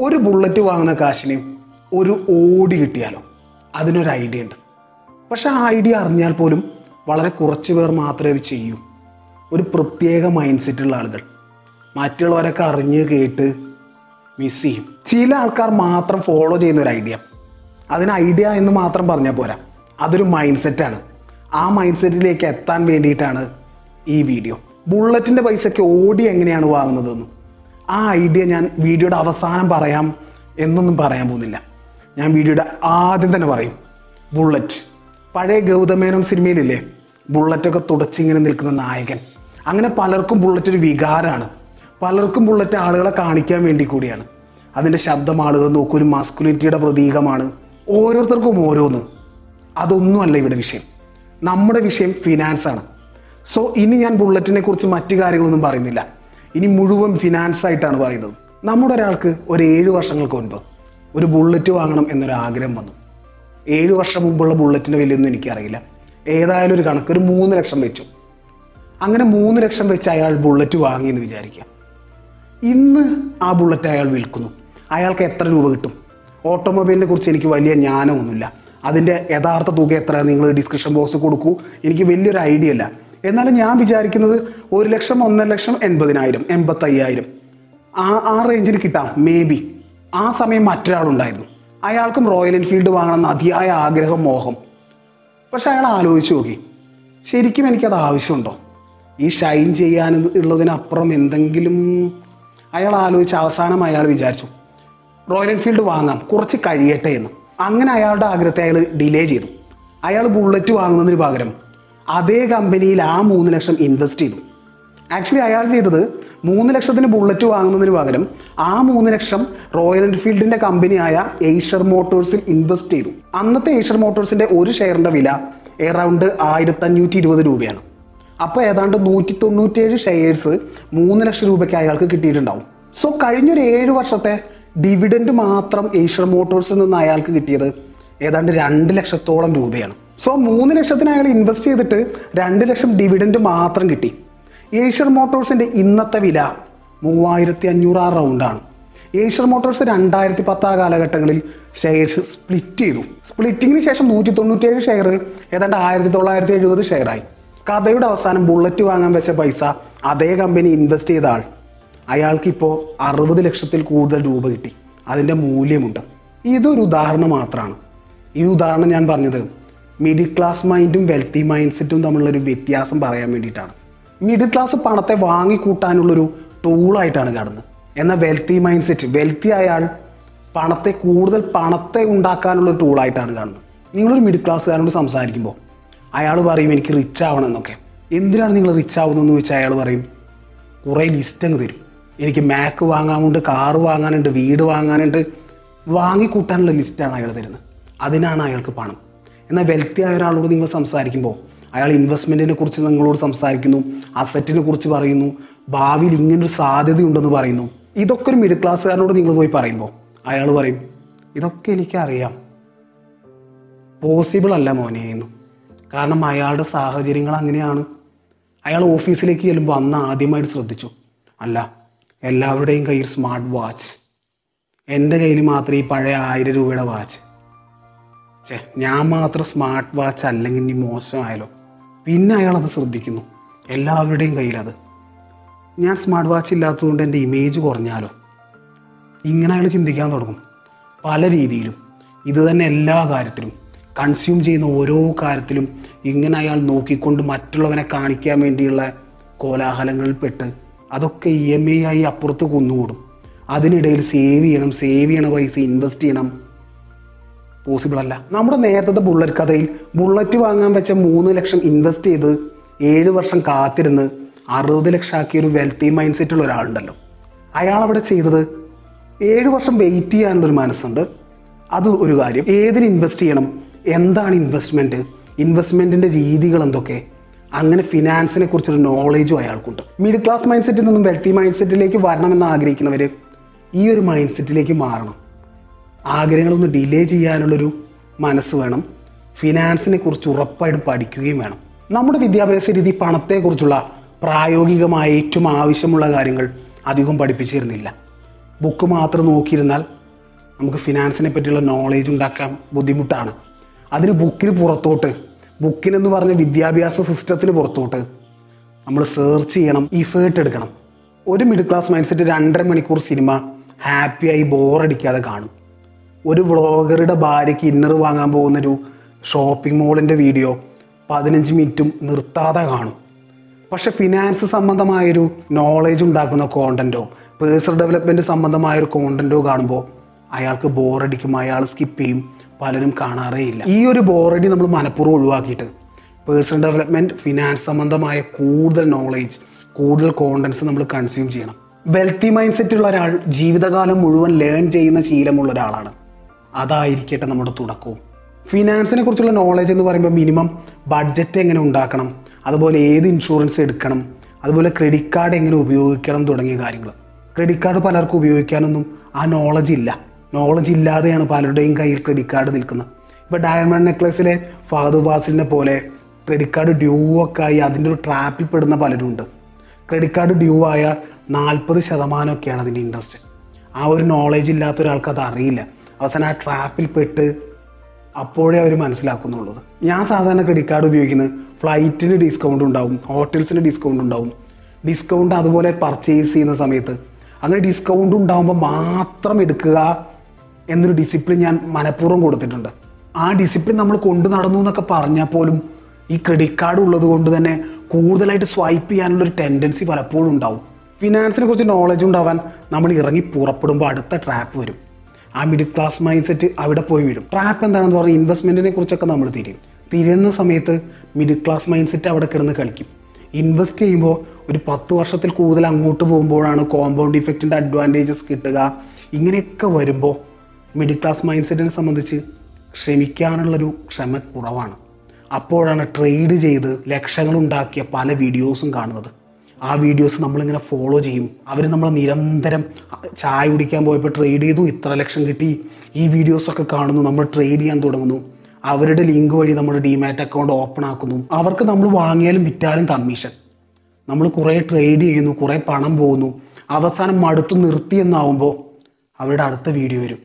ഒരു ബുള്ളറ്റ് വാങ്ങുന്ന കാശിന് ഒരു ഓടി കിട്ടിയാലോ? അതിനൊരു ഐഡിയ ഉണ്ട്. പക്ഷെ ആ ഐഡിയ അറിഞ്ഞാൽ പോലും വളരെ കുറച്ച് പേർ മാത്രമേ അത് ചെയ്യൂ. ഒരു പ്രത്യേക മൈൻഡ് സെറ്റുള്ള ആളുകൾ. മറ്റുള്ളവരൊക്കെ അറിഞ്ഞ് കേട്ട് മിസ് ചെയ്യും. ചില ആൾക്കാർ മാത്രം ഫോളോ ചെയ്യുന്ന ഒരു ഐഡിയ അതിന് ഐഡിയ എന്ന് മാത്രം പറഞ്ഞാൽ പോരാ. അതൊരു മൈൻഡ് സെറ്റാണ് ആ മൈൻഡ് സെറ്റിലേക്ക് എത്താൻ വേണ്ടിയിട്ടാണ് ഈ വീഡിയോ ബുള്ളറ്റിന്റെ പൈസയ്ക്ക് ഓടി എങ്ങനെയാണ് വാങ്ങുന്നതെന്നും. ആ ഐഡിയ ഞാൻ വീഡിയോയുടെ അവസാനം പറയാം എന്നൊന്നും പറയാൻ പോകുന്നില്ല. ഞാൻ വീഡിയോയുടെ ആദ്യം തന്നെ പറയും ബുള്ളറ്റ്. പഴയ ഗൗതമേനോൻ സിനിമയിലില്ലേ ബുള്ളറ്റൊക്കെ തുടച്ചിങ്ങനെ നിൽക്കുന്ന നായകൻ. അങ്ങനെ പലർക്കും ബുള്ളറ്റ് ഒരു വികാരമാണ് പലർക്കും ബുള്ളറ്റ് ആളുകളെ കാണിക്കാൻ വേണ്ടി കൂടിയാണ്. അതിന്റെ ശബ്ദം ആളുകൾ നോക്കും ഒരു മാസ്കുലിറ്റിയുടെ പ്രതീകമാണ്. ഓരോരുത്തർക്കും ഓരോന്ന്. അതൊന്നുമല്ല ഇവിടെ വിഷയം. നമ്മുടെ വിഷയം ഫിനാൻസ് ആണ്. സോ ഇനി ഞാൻ ബുള്ളറ്റിനെ കുറിച്ച് മറ്റു കാര്യങ്ങളൊന്നും പറയുന്നില്ല. ഇനി മുഴുവൻ ഫിനാൻസ് ആയിട്ടാണ് പറയുന്നത്. നമ്മുടെ ഒരാൾക്ക് ഒരു ഏഴ് വർഷങ്ങൾക്ക് മുൻപ് ഒരു ബുള്ളറ്റ് വാങ്ങണം എന്നൊരു ആഗ്രഹം വന്നു. ഏഴ് വർഷം മുമ്പുള്ള ബുള്ളറ്റിന്റെ വിലയൊന്നും എനിക്കറിയില്ല. ഏതായാലും ഒരു കണക്ക് ഒരു മൂന്ന് ലക്ഷം വെച്ചു. അങ്ങനെ മൂന്ന് ലക്ഷം വെച്ച് അയാൾ ബുള്ളറ്റ് വാങ്ങി എന്ന് വിചാരിക്കാം ഇന്ന് ആ ബുള്ളറ്റ് അയാൾ വിൽക്കുന്നു. അയാൾക്ക് എത്ര രൂപ കിട്ടും? ഓട്ടോമൊബൈലിനെ കുറിച്ച് എനിക്ക് വലിയ ജ്ഞാനമൊന്നുമില്ല. അതിന്റെ യഥാർത്ഥ തുക എത്ര നിങ്ങൾ ഡിസ്ക്രിപ്ഷൻ ബോക്സ് കൊടുക്കൂ. എനിക്ക് വലിയൊരു ഐഡിയ ഇല്ല. എന്നാലും ഞാൻ വിചാരിക്കുന്നത് ഒരു ലക്ഷം ഒന്നര ലക്ഷം എൺപതിനായിരം എൺപത്തയ്യായിരം. ആ ആ റേഞ്ചിൽ കിട്ടാം മേ ബി ആ സമയം മറ്റൊരാളുണ്ടായിരുന്നു. അയാൾക്കും റോയൽ എൻഫീൽഡ് വാങ്ങണമെന്ന് അതിയായ ആഗ്രഹം മോഹം. പക്ഷെ അയാൾ ആലോചിച്ച് നോക്കി. ശരിക്കും എനിക്കത് ആവശ്യമുണ്ടോ? ഈ ഷൈൻ ചെയ്യാൻ ഉള്ളതിനപ്പുറം എന്തെങ്കിലും? അയാൾ ആലോചിച്ച് അവസാനം അയാൾ വിചാരിച്ചു റോയൽ എൻഫീൽഡ് വാങ്ങാം കുറച്ച് കഴിയട്ടെ എന്ന്. അങ്ങനെ അയാളുടെ ആഗ്രഹത്തെ അയാൾ ഡിലേ ചെയ്തു. അയാൾ ബുള്ളറ്റ് വാങ്ങുന്നതിന് പകരം അതേ കമ്പനിയിൽ ആ മൂന്ന് ലക്ഷം ഇൻവെസ്റ്റ് ചെയ്തു. ആക്ച്വലി അയാൾ ചെയ്തത് മൂന്ന് ലക്ഷത്തിന് ബുള്ളറ്റ് വാങ്ങുന്നതിന് പകരം ആ മൂന്ന് ലക്ഷം റോയൽ എൻഫീൽഡിന്റെ കമ്പനിയായ ഏഷ്യർ മോട്ടോഴ്സിൽ ഇൻവെസ്റ്റ് ചെയ്തു. അന്നത്തെ ഏഷ്യർ മോട്ടോഴ്സിന്റെ ഒരു ഷെയറിന്റെ വില എറൗണ്ട് ആയിരത്തി അഞ്ഞൂറ്റി ഇരുപത് രൂപയാണ്. അപ്പോൾ ഏതാണ്ട് നൂറ്റി തൊണ്ണൂറ്റേഴ് ഷെയർസ് മൂന്ന് ലക്ഷം രൂപയ്ക്ക് അയാൾക്ക് കിട്ടിയിട്ടുണ്ടാവും. സോ കഴിഞ്ഞൊരു ഏഴ് വർഷത്തെ ഡിവിഡൻഡ് മാത്രം ഏഷ്യർ മോട്ടോഴ്സിൽ നിന്ന് അയാൾക്ക് കിട്ടിയത് ഏതാണ്ട് രണ്ട് ലക്ഷത്തോളം രൂപയാണ്. സോ മൂന്ന് ലക്ഷത്തിന് അയാൾ ഇൻവെസ്റ്റ് ചെയ്തിട്ട് രണ്ട് ലക്ഷം ഡിവിഡൻഡ് മാത്രം കിട്ടി. ഏഷ്യർ മോട്ടോഴ്സിന്റെ ഇന്നത്തെ വില മൂവായിരത്തി അഞ്ഞൂറ് ആ റൗണ്ടാണ് ഏഷ്യർ മോട്ടോഴ്സ് രണ്ടായിരത്തി പത്ത് ആ കാലഘട്ടങ്ങളിൽ ഷെയർസ് സ്പ്ലിറ്റ് ചെയ്തു. സ്പ്ലിറ്റിങ്ങിന് ശേഷം നൂറ്റി തൊണ്ണൂറ്റേഴ് ഷെയർ ഏതാണ്ട് ആയിരത്തി തൊള്ളായിരത്തി എഴുപത് ഷെയറായി കഥയുടെ അവസാനം ബുള്ളറ്റ് വാങ്ങാൻ വെച്ച പൈസ അതേ കമ്പനി ഇൻവെസ്റ്റ് ചെയ്ത ആൾ. അയാൾക്ക് ഇപ്പോൾ അറുപത് ലക്ഷത്തിൽ കൂടുതൽ രൂപ കിട്ടി. അതിന്റെ മൂല്യമുണ്ട്. ഇതൊരു ഉദാഹരണം മാത്രമാണ്. ഈ ഉദാഹരണം ഞാൻ പറഞ്ഞത് മിഡിൽ ക്ലാസ് മൈൻഡും വെൽത്തി മൈൻഡ് സെറ്റും തമ്മിലുള്ളൊരു വ്യത്യാസം പറയാൻ വേണ്ടിയിട്ടാണ്. മിഡിൽ ക്ലാസ് പണത്തെ വാങ്ങിക്കൂട്ടാനുള്ളൊരു ടൂളായിട്ടാണ് കാണുന്നത്. എന്നാൽ വെൽത്തി മൈൻഡ് സെറ്റ് വെൽത്തി അയാൾ പണത്തെ കൂടുതൽ പണത്തെ ഉണ്ടാക്കാനുള്ള ടൂളായിട്ടാണ് കാണുന്നത്. നിങ്ങളൊരു മിഡിൽ ക്ലാസ്സുകാരനോട് സംസാരിക്കുമ്പോൾ അയാൾ പറയും എനിക്ക് റിച്ച് ആവണം എന്നൊക്കെ. എന്തിനാണ് നിങ്ങൾ റിച്ച് ആവുന്നതെന്ന് ചോദിച്ചാൽ അയാൾ പറയും കുറേ ലിസ്റ്റ് അങ്ങ് തരും. എനിക്ക് മാക്ക് വാങ്ങാനുണ്ട് കാറ് വാങ്ങാനുണ്ട് വീട് വാങ്ങാനുണ്ട്. വാങ്ങിക്കൂട്ടാനുള്ള ലിസ്റ്റാണ് അയാൾ തരുന്നത്. അതിനാണ് അയാൾക്ക് പണം. എന്നാൽ വെൽത്തി ആയ ഒരാളോട് നിങ്ങൾ സംസാരിക്കുമ്പോൾ അയാൾ ഇൻവെസ്റ്റ്മെന്റിനെ കുറിച്ച് നിങ്ങളോട് സംസാരിക്കുന്നു അസറ്റിനെ കുറിച്ച് പറയുന്നു ഭാവിയിൽ ഇങ്ങനൊരു സാധ്യതയുണ്ടെന്ന് പറയുന്നു. ഇതൊക്കെ ഒരു മിഡിൽ ക്ലാസ്സുകാരനോട് നിങ്ങൾ പോയി പറയുമ്പോൾ അയാൾ പറയും ഇതൊക്കെ എനിക്കറിയാം. പോസിബിൾ അല്ല മോനെ എന്ന്. കാരണം അയാളുടെ സാഹചര്യങ്ങൾ അങ്ങനെയാണ്. അയാൾ ഓഫീസിലേക്ക് ചെല്ലുമ്പോൾ അന്ന് ആദ്യമായിട്ട് ശ്രദ്ധിച്ചു. അല്ല എല്ലാവരുടെയും കയ്യിൽ സ്മാർട്ട് വാച്ച് എന്റെ കയ്യിൽ മാത്രമേ ഈ പഴയ ആയിരം രൂപയുടെ വാച്ച് ഛേ ഞാൻ മാത്രം സ്മാർട്ട് വാച്ച് അല്ലെങ്കിൽ ഇനി മോശമായാലോ? പിന്നെ അയാൾ അത് ശ്രദ്ധിക്കുന്നു. എല്ലാവരുടെയും കയ്യിലത്. ഞാൻ സ്മാർട്ട് വാച്ച് ഇല്ലാത്തതുകൊണ്ട് എന്റെ ഇമേജ് കുറഞ്ഞാലോ? ഇങ്ങനെ അയാൾ ചിന്തിക്കാൻ തുടങ്ങും. പല രീതിയിലും. ഇത് തന്നെ എല്ലാ കാര്യത്തിലും. കൺസ്യൂം ചെയ്യുന്ന ഓരോ കാര്യത്തിലും ഇങ്ങനെ അയാൾ നോക്കിക്കൊണ്ട് മറ്റുള്ളവനെ കാണിക്കാൻ വേണ്ടിയുള്ള കോലാഹലങ്ങളിൽ പെട്ട് അതൊക്കെ ഇ എം ഐ ആയി അപ്പുറത്ത് കുന്നുകൂടും. അതിനിടയിൽ സേവ് ചെയ്യണം സേവ് ചെയ്യണ പൈസ ഇൻവെസ്റ്റ് ചെയ്യണം. പോസിബിൾ അല്ല. നമ്മുടെ നേരത്തെ ബുള്ളറ്റ് കഥയിൽ ബുള്ളറ്റ് വാങ്ങാൻ വെച്ച മൂന്ന് ലക്ഷം ഇൻവെസ്റ്റ് ചെയ്ത് ഏഴ് വർഷം കാത്തിരുന്ന് അറുപത് ലക്ഷം ആക്കിയ ഒരു വെൽത്തി മൈൻഡ് സെറ്റ് ഉള്ള ഒരാളുണ്ടല്ലോ. അയാൾ അവിടെ ചെയ്തത് ഏഴ് വർഷം വെയിറ്റ് ചെയ്യാനുള്ളൊരു മനസ്സുണ്ട്. അത് ഒരു കാര്യം. ഏതിന് ഇൻവെസ്റ്റ് ചെയ്യണം? എന്താണ് ഇൻവെസ്റ്റ്മെന്റ് ഇൻവെസ്റ്റ്മെന്റിന്റെ രീതികൾ എന്തൊക്കെ? അങ്ങനെ ഫിനാൻസിനെ കുറിച്ചൊരു നോളേജും അയാൾക്കുണ്ട്. മിഡിൽ ക്ലാസ് മൈൻഡ് സെറ്റിൽ നിന്നും വെൽത്തി മൈൻഡ് സെറ്റിലേക്ക് വരണമെന്ന് ആഗ്രഹിക്കുന്നവർ ഈ ഒരു മൈൻഡ് സെറ്റിലേക്ക് മാറണം. ആഗ്രഹങ്ങളൊന്ന് ഡിലേ ചെയ്യാനുള്ളൊരു മനസ്സ് വേണം. ഫിനാൻസിനെ കുറിച്ച് ഉറപ്പായിട്ടും പഠിക്കുകയും വേണം. നമ്മുടെ വിദ്യാഭ്യാസ രീതി പണത്തെക്കുറിച്ചുള്ള പ്രായോഗികമായ ഏറ്റവും ആവശ്യമുള്ള കാര്യങ്ങൾ അധികം പഠിപ്പിച്ചിരുന്നില്ല. ബുക്ക് മാത്രം നോക്കിയിരുന്നാൽ നമുക്ക് ഫിനാൻസിനെ പറ്റിയുള്ള നോളേജ് ഉണ്ടാക്കാൻ ബുദ്ധിമുട്ടാണ്. അതിന് ബുക്കിന് പുറത്തോട്ട് ബുക്കിനെന്ന് പറഞ്ഞ വിദ്യാഭ്യാസ സിസ്റ്റത്തിന് പുറത്തോട്ട് നമ്മൾ സെർച്ച് ചെയ്യണം ഇഫേർട്ട് എടുക്കണം. ഒരു മിഡിൽ ക്ലാസ് മൈൻഡ് സെറ്റ് രണ്ടര മണിക്കൂർ സിനിമ ഹാപ്പിയായി ബോറടിക്കാതെ കാണും. ഒരു വ്ളോഗറുടെ ഭാര്യയ്ക്ക് ഇന്നർ വാങ്ങാൻ പോകുന്നൊരു ഷോപ്പിംഗ് മോളിന്റെ വീഡിയോ പതിനഞ്ച് മിനിറ്റും നിർത്താതെ കാണും. പക്ഷേ ഫിനാൻസ് സംബന്ധമായൊരു നോളേജ് ഉണ്ടാക്കുന്ന കോണ്ടന്റോ പേഴ്സണൽ ഡെവലപ്മെന്റ് സംബന്ധമായൊരു കോണ്ടന്റോ കാണുമ്പോൾ അയാൾക്ക് ബോറടിക്കും അയാൾ സ്കിപ്പ് ചെയ്യും പലരും കാണാറേ ഇല്ല. ഈ ഒരു ബോറടി നമ്മൾ മനഃപൂർവം ഒഴിവാക്കിയിട്ട് പേഴ്സണൽ ഡെവലപ്മെന്റ് ഫിനാൻസ് സംബന്ധമായ കൂടുതൽ നോളേജ് കൂടുതൽ കോണ്ടൻസ് നമ്മൾ കൺസ്യൂം ചെയ്യണം. വെൽത്തി മൈൻഡ് സെറ്റ് ഉള്ള ഒരാൾ ജീവിതകാലം മുഴുവൻ ലേൺ ചെയ്യുന്ന ശീലമുള്ള ഒരാളാണ്. അതായിരിക്കട്ടെ നമ്മുടെ തുടക്കവും. ഫിനാൻസിനെ കുറിച്ചുള്ള നോളേജ് എന്ന് പറയുമ്പോൾ മിനിമം ബഡ്ജറ്റ് എങ്ങനെ ഉണ്ടാക്കണം അതുപോലെ ഏത് ഇൻഷുറൻസ് എടുക്കണം അതുപോലെ ക്രെഡിറ്റ് കാർഡ് എങ്ങനെ ഉപയോഗിക്കണം തുടങ്ങിയ കാര്യങ്ങൾ ക്രെഡിറ്റ് കാർഡ് പലർക്കും ഉപയോഗിക്കാനൊന്നും ആ നോളജ് ഇല്ല. നോളജ് ഇല്ലാതെയാണ് പലരുടെയും കയ്യിൽ ക്രെഡിറ്റ് കാർഡ് നിൽക്കുന്നത്. ഇപ്പോൾ ഡയമണ്ട് നെക്ലസിലെ ഫഹദ് ഫാസിലിനെ പോലെ ക്രെഡിറ്റ് കാർഡ് ഡ്യൂ ഒക്കെ ആയി അതിന്റെ ഒരു ട്രാപ്പിൽ പെടുന്ന പലരും ഉണ്ട് ക്രെഡിറ്റ് കാർഡ് ഡ്യൂ ആയ നാൽപ്പത് ശതമാനമൊക്കെയാണ് അതിന്റെ ഇൻട്രസ്റ്റ് ആ ഒരു നോളേജ് ഇല്ലാത്ത ഒരാൾക്ക് അത് അറിയില്ല. അവസാനം ആ ട്രാപ്പിൽ പെട്ട് അപ്പോഴേ അവർ മനസ്സിലാക്കുന്നുള്ളത്. ഞാൻ സാധാരണ ക്രെഡിറ്റ് കാർഡ് ഉപയോഗിക്കുന്നത് ഫ്ലൈറ്റിന് ഡിസ്കൗണ്ട് ഉണ്ടാവും ഹോട്ടൽസിന് ഡിസ്കൗണ്ട് ഉണ്ടാവും. ഡിസ്കൗണ്ട് അതുപോലെ പർച്ചേസ് ചെയ്യുന്ന സമയത്ത് അങ്ങനെ ഡിസ്കൗണ്ട് ഉണ്ടാകുമ്പോൾ മാത്രം എടുക്കുക എന്നൊരു ഡിസിപ്ലിൻ ഞാൻ മനഃപൂർവം കൊടുത്തിട്ടുണ്ട്. ആ ഡിസിപ്ലിൻ നമ്മൾ കൊണ്ടു നടന്നു എന്നൊക്കെ പറഞ്ഞാൽ പോലും ഈ ക്രെഡിറ്റ് കാർഡ് ഉള്ളത് കൊണ്ട് തന്നെ കൂടുതലായിട്ട് സ്വൈപ്പ് ചെയ്യാനുള്ള ഒരു ടെൻഡൻസി പലപ്പോഴും ഉണ്ടാവും. ഫിനാൻസിനെ കുറിച്ച് നോളജ് ഉണ്ടാവാൻ നമ്മൾ ഇറങ്ങി പുറപ്പെടുമ്പോൾ അടുത്ത ട്രാപ്പ് വരും. ആ മിഡിൽ ക്ലാസ് മൈൻഡ് സെറ്റ് അവിടെ പോയി വീഴും. ട്രാപ്പ് എന്താണെന്ന് പറഞ്ഞാൽ ഇൻവെസ്റ്റ്മെന്റിനെ കുറിച്ചൊക്കെ നമ്മൾ തിരിയും. തിരിയുന്ന സമയത്ത് മിഡിൽ ക്ലാസ് മൈൻഡ് സെറ്റ് അവിടെ കിടന്ന് കളിക്കും. ഇൻവെസ്റ്റ് ചെയ്യുമ്പോൾ ഒരു പത്ത് വർഷത്തിൽ കൂടുതൽ അങ്ങോട്ട് പോകുമ്പോഴാണ് കോമ്പൗണ്ട് ഇഫക്റ്റിന്റെ അഡ്വാന്റേജസ് കിട്ടുക. ഇങ്ങനെയൊക്കെ വരുമ്പോൾ മിഡിൽ ക്ലാസ് മൈൻഡ് സെറ്റിനെ സംബന്ധിച്ച് ക്ഷമിക്കാനുള്ളൊരു ക്ഷമ കുറവാണ്. അപ്പോഴാണ് ട്രേഡ് ചെയ്ത് ലക്ഷങ്ങൾ ഉണ്ടാക്കിയ പല വീഡിയോസും കാണുന്നത്. ആ വീഡിയോസ് നമ്മളിങ്ങനെ ഫോളോ ചെയ്യും. അവർ നമ്മൾ നിരന്തരം ചായ കുടിക്കാൻ പോയപ്പോൾ ട്രേഡ് ചെയ്തു ഇത്ര ലക്ഷം കിട്ടി. ഈ വീഡിയോസൊക്കെ കാണുന്നു നമ്മൾ ട്രേഡ് ചെയ്യാൻ തുടങ്ങുന്നു. അവരുടെ ലിങ്ക് വഴി നമ്മൾ ഡിമാറ്റ് അക്കൗണ്ട് ഓപ്പൺ ആക്കുന്നു. അവർക്ക് നമ്മൾ വാങ്ങിയാലും വിറ്റാലും കമ്മീഷൻ നമ്മൾ കുറേ ട്രേഡ് ചെയ്യുന്നു കുറേ പണം പോകുന്നു. അവസാനം മടുത്ത് നിർത്തി എന്നാവുമ്പോൾ അവരുടെ അടുത്ത വീഡിയോ വരും.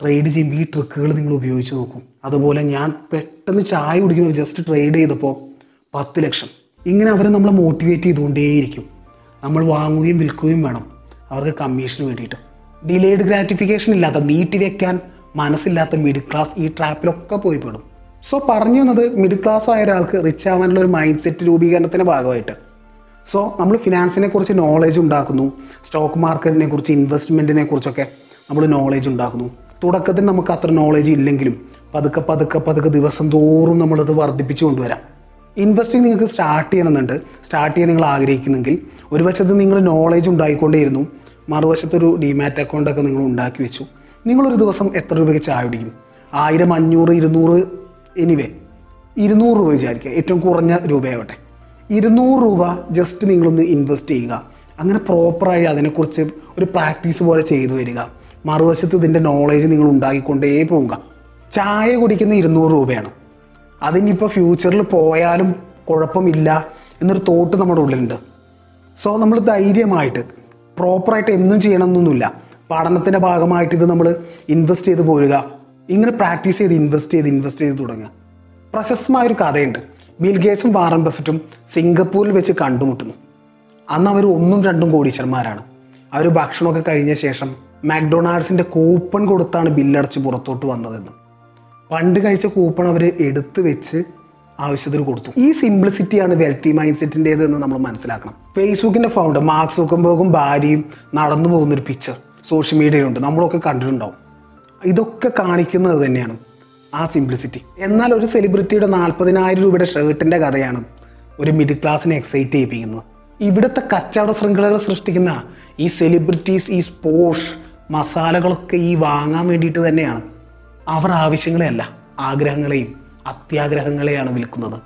ട്രേഡ് ചെയ്യുമ്പോൾ ഈ ട്രിക്കുകൾ നിങ്ങൾ ഉപയോഗിച്ച് നോക്കും. അതുപോലെ ഞാൻ പെട്ടെന്ന് ചായ കുടിക്കുമ്പോൾ ജസ്റ്റ് ട്രേഡ് ചെയ്തപ്പോൾ പത്ത് ലക്ഷം. ഇങ്ങനെ അവരെ നമ്മൾ മോട്ടിവേറ്റ് ചെയ്തുകൊണ്ടേയിരിക്കും. നമ്മൾ വാങ്ങുകയും വിൽക്കുകയും വേണം. അവർക്ക് കമ്മീഷന് വേണ്ടിയിട്ട്. ഡിലേഡ് ഗ്രാറ്റിഫിക്കേഷൻ ഇല്ലാത്ത നീട്ടി വെക്കാൻ മനസ്സില്ലാത്ത മിഡിൽ ക്ലാസ് ഈ ട്രാപ്പിലൊക്കെ പോയി പെടും. സോ പറഞ്ഞു വന്നത് മിഡിൽ ക്ലാസ് ആയ ഒരാൾക്ക് റിച്ച് ആവാനുള്ള ഒരു മൈൻഡ് സെറ്റ് രൂപീകരണത്തിന്റെ ഭാഗമായിട്ട്. സോ നമ്മൾ ഫിനാൻസിനെ കുറിച്ച് നോളേജ് ഉണ്ടാക്കുന്നു. സ്റ്റോക്ക് മാർക്കറ്റിനെ കുറിച്ച് ഇൻവെസ്റ്റ്മെന്റിനെ കുറിച്ചൊക്കെ നമ്മൾ നോളേജ് ഉണ്ടാക്കുന്നു. തുടക്കത്തിൽ നമുക്ക് അത്ര നോളേജ് ഇല്ലെങ്കിലും പതുക്കെ പതുക്കെ പതുക്കെ ദിവസം തോറും നമ്മളത് വർദ്ധിപ്പിച്ചു കൊണ്ടുവരാം. ഇൻവെസ്റ്റിംഗ് നിങ്ങൾക്ക് സ്റ്റാർട്ട് ചെയ്യണമെന്നുണ്ട്. സ്റ്റാർട്ട് ചെയ്യാൻ നിങ്ങൾ ആഗ്രഹിക്കുന്നെങ്കിൽ ഒരു വശത്ത് നിങ്ങൾ നോളേജ് ഉണ്ടായിക്കൊണ്ടേയിരുന്നു മറുവശത്തൊരു ഡിമാറ്റ് അക്കൗണ്ടൊക്കെ നിങ്ങൾ ഉണ്ടാക്കി വെച്ചു. നിങ്ങളൊരു ദിവസം എത്ര രൂപയ്ക്ക് ചായ കുടിക്കും? ആയിരം അഞ്ഞൂറ് ഇരുന്നൂറ് എനിവേ ഇരുന്നൂറ് രൂപ വിചാരിക്കുക. ഏറ്റവും കുറഞ്ഞ രൂപയാവട്ടെ. ഇരുന്നൂറ് രൂപ ജസ്റ്റ് നിങ്ങളൊന്ന് ഇൻവെസ്റ്റ് ചെയ്യുക. അങ്ങനെ പ്രോപ്പറായി അതിനെക്കുറിച്ച് ഒരു പ്രാക്ടീസ് പോലെ ചെയ്തു വരിക. മറുവശത്ത് ഇതിന്റെ നോളേജ് നിങ്ങൾ ഉണ്ടാക്കിക്കൊണ്ടേ പോവുക. ചായ കുടിക്കുന്ന ഇരുന്നൂറ് രൂപയാണ്. അതിനിപ്പോൾ ഫ്യൂച്ചറിൽ പോയാലും കുഴപ്പമില്ല എന്നൊരു തോട്ട് നമ്മുടെ ഉള്ളിലുണ്ട്. സോ നമ്മൾ ധൈര്യമായിട്ട് പ്രോപ്പറായിട്ട് എന്നും ചെയ്യണമെന്നൊന്നുമില്ല. പഠനത്തിന്റെ ഭാഗമായിട്ട് ഇത് നമ്മൾ ഇൻവെസ്റ്റ് ചെയ്ത് പോരുക. ഇങ്ങനെ പ്രാക്ടീസ് ചെയ്ത് ഇൻവെസ്റ്റ് ചെയ്ത് ഇൻവെസ്റ്റ് ചെയ്ത് തുടങ്ങുക. പ്രശസ്തമായ ഒരു കഥയുണ്ട് ബിൽ ഗേറ്റ്സും വാറൻ ബഫറ്റും സിംഗപ്പൂരിൽ വെച്ച് കണ്ടുമുട്ടുന്നു. അന്ന് അവർ ഒന്നും രണ്ടും കോടീശ്വരന്മാരാണ്. അവർ ഭക്ഷണമൊക്കെ കഴിഞ്ഞ ശേഷം മാക്ഡൊണാൾഡ്സിന്റെ കൂപ്പൺ കൊടുത്താണ് ബില്ലടച്ച് പുറത്തോട്ട് വന്നതെന്ന്. പണ്ട് കഴിച്ച കൂപ്പൺ അവർ എടുത്തു വെച്ച് ആവശ്യത്തിന് കൊടുത്തു. ഈ സിംപ്ലിസിറ്റിയാണ് വെൽത്തി മൈൻഡ് സെറ്റിന്റെ എന്ന് നമ്മൾ മനസ്സിലാക്കണം. ഫേസ്ബുക്കിന്റെ ഫൗണ്ടർ മാർക്ക് സുക്കംബർഗും ഭാര്യയും നടന്നു പോകുന്നൊരു പിക്ചർ സോഷ്യൽ മീഡിയയിലുണ്ട് നമ്മളൊക്കെ കണ്ടിട്ടുണ്ടാവും. ഇതൊക്കെ കാണിക്കുന്നത് തന്നെയാണ് ആ സിംപ്ലിസിറ്റി എന്നാൽ ഒരു സെലിബ്രിറ്റിയുടെ നാൽപ്പതിനായിരം രൂപയുടെ ഷർട്ടിന്റെ കഥയാണ് ഒരു മിഡിൽ ക്ലാസ്സിനെ എക്സൈറ്റ് ചെയ്യിപ്പിക്കുന്നത്. ഇവിടുത്തെ കച്ചവട ശൃംഖലകൾ സൃഷ്ടിക്കുന്ന ഈ സെലിബ്രിറ്റീസ് ഈ സ്പോഷ് മസാലകളൊക്കെ ഈ വാങ്ങാൻ വേണ്ടിയിട്ട് തന്നെയാണ്. അവർ ആവശ്യങ്ങളെയല്ല ആഗ്രഹങ്ങളെയും അത്യാഗ്രഹങ്ങളെയാണ് വിൽക്കുന്നത്.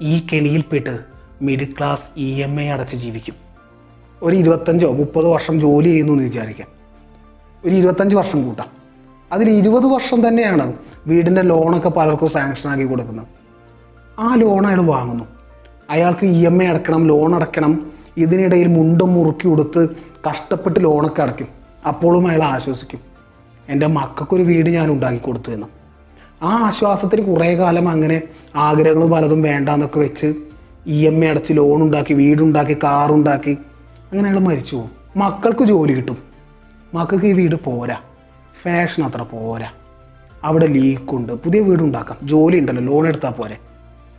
ഈ കെണിയിൽപ്പെട്ട് middle class E M I അടച്ച് ജീവിക്കും. ഒരു ഇരുപത്തഞ്ചോ മുപ്പതോ വർഷം ജോലി ചെയ്യുന്നു എന്ന് വിചാരിക്കാം. ഒരു ഇരുപത്തഞ്ച് വർഷം കൂട്ടാം. അതിൽ ഇരുപത് വർഷം തന്നെയാണ് വീടിന്റെ ലോണൊക്കെ പലർക്കും സാങ്ഷൻ ആക്കി കൊടുക്കുന്നത്. ആ ലോൺ അയാൾ വാങ്ങുന്നു. അയാൾക്ക് ഇ എം ഐ അടക്കണം ലോൺ അടക്കണം ഇതിനിടയിൽ മുണ്ടും മുറുക്കി കൊടുത്ത് കഷ്ടപ്പെട്ട് ലോണൊക്കെ അടയ്ക്കും. അപ്പോഴും അയാൾ ആശ്വസിക്കും. എന്റെ മക്കൾക്കൊരു വീട് ഞാൻ ഉണ്ടാക്കി കൊടുത്തു എന്ന്. ആ ആശ്വാസത്തിന് കുറേ കാലം അങ്ങനെ ആഗ്രഹങ്ങൾ പലതും വേണ്ടാന്നൊക്കെ വെച്ച് ഇ എം ഐ അടച്ച് ലോൺ ഉണ്ടാക്കി വീടുണ്ടാക്കി കാറുണ്ടാക്കി അങ്ങനെ അയാൾ മരിച്ചു പോകും. മക്കൾക്ക് ജോലി കിട്ടും. മക്കൾക്ക് ഈ വീട് പോരാ. ഫാഷൻ അത്ര പോരാ. അവിടെ ലീക്കുണ്ട് പുതിയ വീടുണ്ടാക്കാം ജോലി ഉണ്ടല്ലോ ലോൺ എടുത്താൽ പോരെ.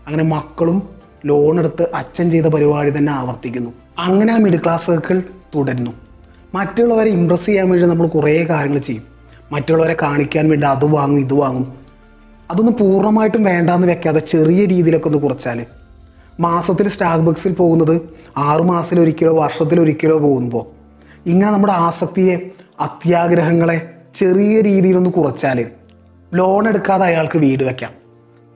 അങ്ങനെ മക്കളും ലോൺ എടുത്ത് അച്ഛൻ ചെയ്ത പരിപാടി തന്നെ ആവർത്തിക്കുന്നു. അങ്ങനെ ആ മിഡിൽ ക്ലാസ് സർക്കിൾ തുടരുന്നു. മറ്റുള്ളവരെ ഇമ്പ്രസ് ചെയ്യാൻ വേണ്ടി നമ്മൾ കുറേ കാര്യങ്ങൾ ചെയ്യും. മറ്റുള്ളവരെ കാണിക്കാൻ വേണ്ടി അത് വാങ്ങും ഇത് വാങ്ങും. അതൊന്നും പൂർണമായിട്ടും വേണ്ടാന്ന് വെക്കാതെ ചെറിയ രീതിയിലൊക്കെ ഒന്ന് കുറച്ചാൽ മാസത്തിൽ സ്റ്റാക്ക് ബക്സിൽ പോകുന്നത് ആറുമാസത്തിലൊരിക്കലോ വർഷത്തിലൊരിക്കലോ പോകുമ്പോൾ ഇങ്ങനെ നമ്മുടെ ആസക്തിയെ അത്യാഗ്രഹങ്ങളെ ചെറിയ രീതിയിലൊന്ന് കുറച്ചാൽ ലോൺ എടുക്കാതെ അയാൾക്ക് വീട് വെക്കാം.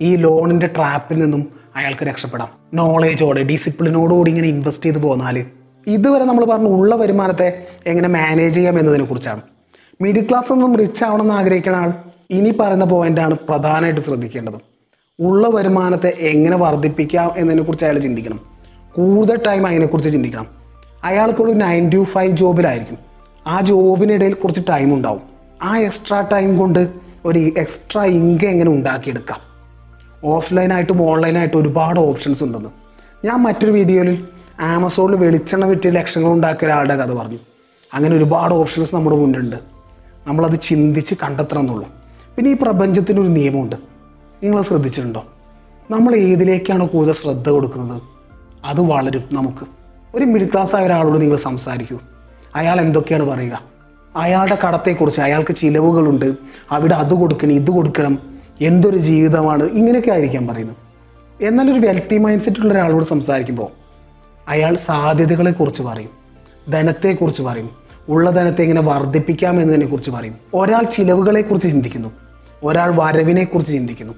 ഈ ലോണിന്റെ ട്രാപ്പിൽ നിന്നും അയാൾക്ക് രക്ഷപ്പെടാം. നോളേജോടെ ഡിസിപ്ലിനോടുകൂടി ഇങ്ങനെ ഇൻവെസ്റ്റ് ചെയ്ത് പോന്നാൽ ഇതുവരെ നമ്മൾ പറഞ്ഞ ഉള്ള വരുമാനത്തെ എങ്ങനെ മാനേജ് ചെയ്യാം എന്നതിനെ കുറിച്ചാണ് മിഡിൽ ക്ലാസ് ഒന്നും റിച്ച് ആവണമെന്ന് ആഗ്രഹിക്കുന്ന ആൾ ഇനി പറയുന്ന പോയിന്റാണ് പ്രധാനമായിട്ട് ശ്രദ്ധിക്കേണ്ടത്. ഉള്ള വരുമാനത്തെ എങ്ങനെ വർദ്ധിപ്പിക്കാം എന്നതിനെക്കുറിച്ച് അയാൾ ചിന്തിക്കണം. കൂടുതൽ ടൈം അതിനെക്കുറിച്ച് ചിന്തിക്കണം. അയാൾക്കുള്ള നയൻ ടു ഫൈവ് ജോബിലായിരിക്കും. ആ ജോബിനിടയിൽ കുറച്ച് ടൈം ഉണ്ടാവും. ആ എക്സ്ട്രാ ടൈം കൊണ്ട് ഒരു എക്സ്ട്രാ ഇൻകം എങ്ങനെ ഉണ്ടാക്കിയെടുക്കാം? ഓഫ്ലൈനായിട്ടും ഓൺലൈനായിട്ടും ഒരുപാട് ഓപ്ഷൻസ് ഉണ്ടെന്ന്. ഞാൻ മറ്റൊരു വീഡിയോയിൽ ആമസോണിൽ വെളിച്ചെണ്ണ വിറ്റ് ലക്ഷങ്ങൾ ഉണ്ടാക്കിയ ഒരാളുടെ കഥ പറഞ്ഞു. അങ്ങനെ ഒരുപാട് ഓപ്ഷൻസ് നമ്മുടെ മുന്നിലുണ്ട്. നമ്മളത് ചിന്തിച്ച് കണ്ടെത്തണം എന്നുള്ളൂ പിന്നെ ഈ പ്രപഞ്ചത്തിനൊരു നിയമമുണ്ട്. നിങ്ങൾ ശ്രദ്ധിച്ചിട്ടുണ്ടോ? നമ്മൾ ഏതിലേക്കാണ് കൂടുതൽ ശ്രദ്ധ കൊടുക്കുന്നത്? അത് വളരും നമുക്ക്. ഒരു മിഡിൽ ക്ലാസ് ആയ ഒരാളോട് നിങ്ങൾ സംസാരിക്കൂ. അയാൾ എന്തൊക്കെയാണ് പറയുക? അയാളുടെ കടത്തെക്കുറിച്ച് അയാൾക്ക് ചിലവുകളുണ്ട്. അവിടെ അത് കൊടുക്കണം ഇത് കൊടുക്കണം. എന്തൊരു ജീവിതമാണ്? ഇങ്ങനെയൊക്കെ ആയിരിക്കാം പറയുന്നത്. എന്നാൽ ഒരു വെൽത്തി മൈൻഡ് സെറ്റ് ഉള്ള ഒരാളോട് സംസാരിക്കുമ്പോൾ അയാൾ സാധ്യതകളെക്കുറിച്ച് പറയും. ധനത്തെക്കുറിച്ച് പറയും. ഉള്ള ധനത്തെ എങ്ങനെ വർദ്ധിപ്പിക്കാം എന്നതിനെ കുറിച്ച് പറയും. ഒരാൾ ചിലവുകളെക്കുറിച്ച് ചിന്തിക്കുന്നു. ഒരാൾ വരവിനെക്കുറിച്ച് ചിന്തിക്കുന്നു.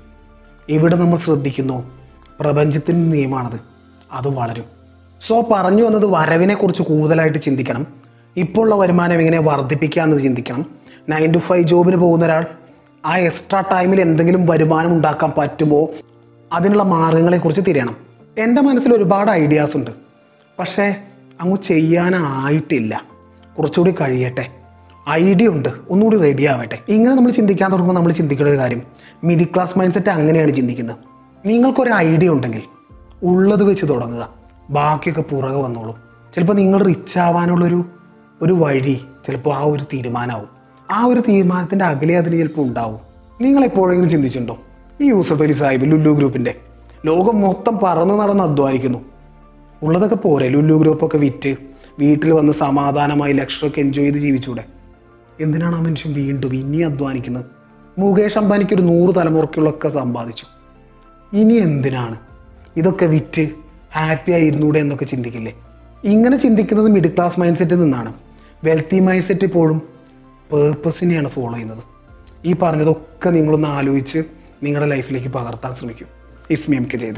ഇവിടെ നമ്മൾ ശ്രദ്ധിക്കുന്നു പ്രപഞ്ചത്തിന്റെ നിയമമാണത് അത് വളരും. സോ പറഞ്ഞു വന്നത് വരവിനെ കുറിച്ച് കൂടുതലായിട്ട് ചിന്തിക്കണം. ഇപ്പോൾ ഉള്ള വരുമാനം എങ്ങനെ വർദ്ധിപ്പിക്കുക എന്ന് ചിന്തിക്കണം. നയൻ ടു ഫൈവ് ജോബിന് പോകുന്ന ഒരാൾ ആ എക്സ്ട്രാ ടൈമിൽ എന്തെങ്കിലും വരുമാനം ഉണ്ടാക്കാൻ പറ്റുമോ? അതിനുള്ള മാർഗങ്ങളെക്കുറിച്ച് തിരയണം. എന്റെ മനസ്സിൽ ഒരുപാട് ഐഡിയാസ് ഉണ്ട്. പക്ഷേ അങ്ങ് ചെയ്യാനായിട്ടില്ല. കുറച്ചുകൂടി കഴിയട്ടെ. ഐഡിയ ഉണ്ട്. ഒന്നുകൂടി റെഡി ആവട്ടെ. ഇങ്ങനെ നമ്മൾ ചിന്തിക്കാൻ തുടങ്ങുമ്പോൾ നമ്മൾ ചിന്തിക്കേണ്ട ഒരു കാര്യം മിഡിൽ ക്ലാസ് മൈൻഡ് സെറ്റ് അങ്ങനെയാണ് ചിന്തിക്കുന്നത്. നിങ്ങൾക്കൊരു ഐഡിയ ഉണ്ടെങ്കിൽ ഉള്ളത് വെച്ച് തുടങ്ങുക. ബാക്കിയൊക്കെ പുറകെ വന്നോളും. ചിലപ്പോൾ നിങ്ങൾ റിച്ച് ആവാനുള്ളൊരു ഒരു വഴി ചിലപ്പോൾ ആ ഒരു തീരുമാനമാവും ആ ഒരു തീരുമാനത്തിന്റെ അകലെ അതിന് ചിലപ്പോൾ ഉണ്ടാവും. നിങ്ങൾ എപ്പോഴെങ്കിലും ചിന്തിച്ചിട്ടുണ്ടോ? ഈ യൂസഫ് അലി സാഹിബ് ലുല്ലു ഗ്രൂപ്പിന്റെ ലോകം മൊത്തം പറന്ന് നടന്ന് അധ്വാനിക്കുന്നു. ഉള്ളതൊക്കെ പോരെ ലുല്ലു ഗ്രൂപ്പൊക്കെ വിറ്റ് വീട്ടിൽ വന്ന് സമാധാനമായി ലക്ഷറൊക്കെ എൻജോയ് ചെയ്ത് ജീവിച്ചൂടെ? എന്തിനാണ് ആ മനുഷ്യൻ വീണ്ടും ഇനി അധ്വാനിക്കുന്നത്? മുകേഷ് അംബാനിക്ക് ഒരു നൂറ് തലമുറയ്ക്കുള്ളൊക്കെ സമ്പാദിച്ചു. ഇനി എന്തിനാണ്? ഇതൊക്കെ വിറ്റ് ഹാപ്പി ആയിരുന്നൂടെ എന്നൊക്കെ ചിന്തിക്കില്ലേ? ഇങ്ങനെ ചിന്തിക്കുന്നത് മിഡിൽ ക്ലാസ് മൈൻഡ് സെറ്റിൽ നിന്നാണ്. വെൽത്തി മൈൻഡ് സെറ്റ് ഇപ്പോഴും പേർപ്പസിനെയാണ് ഫോളോ ചെയ്യുന്നത്. ഈ പറഞ്ഞതൊക്കെ നിങ്ങളൊന്ന് ആലോചിച്ച് നിങ്ങളുടെ ലൈഫിലേക്ക് പകർത്താൻ ശ്രമിക്കും. It's me M K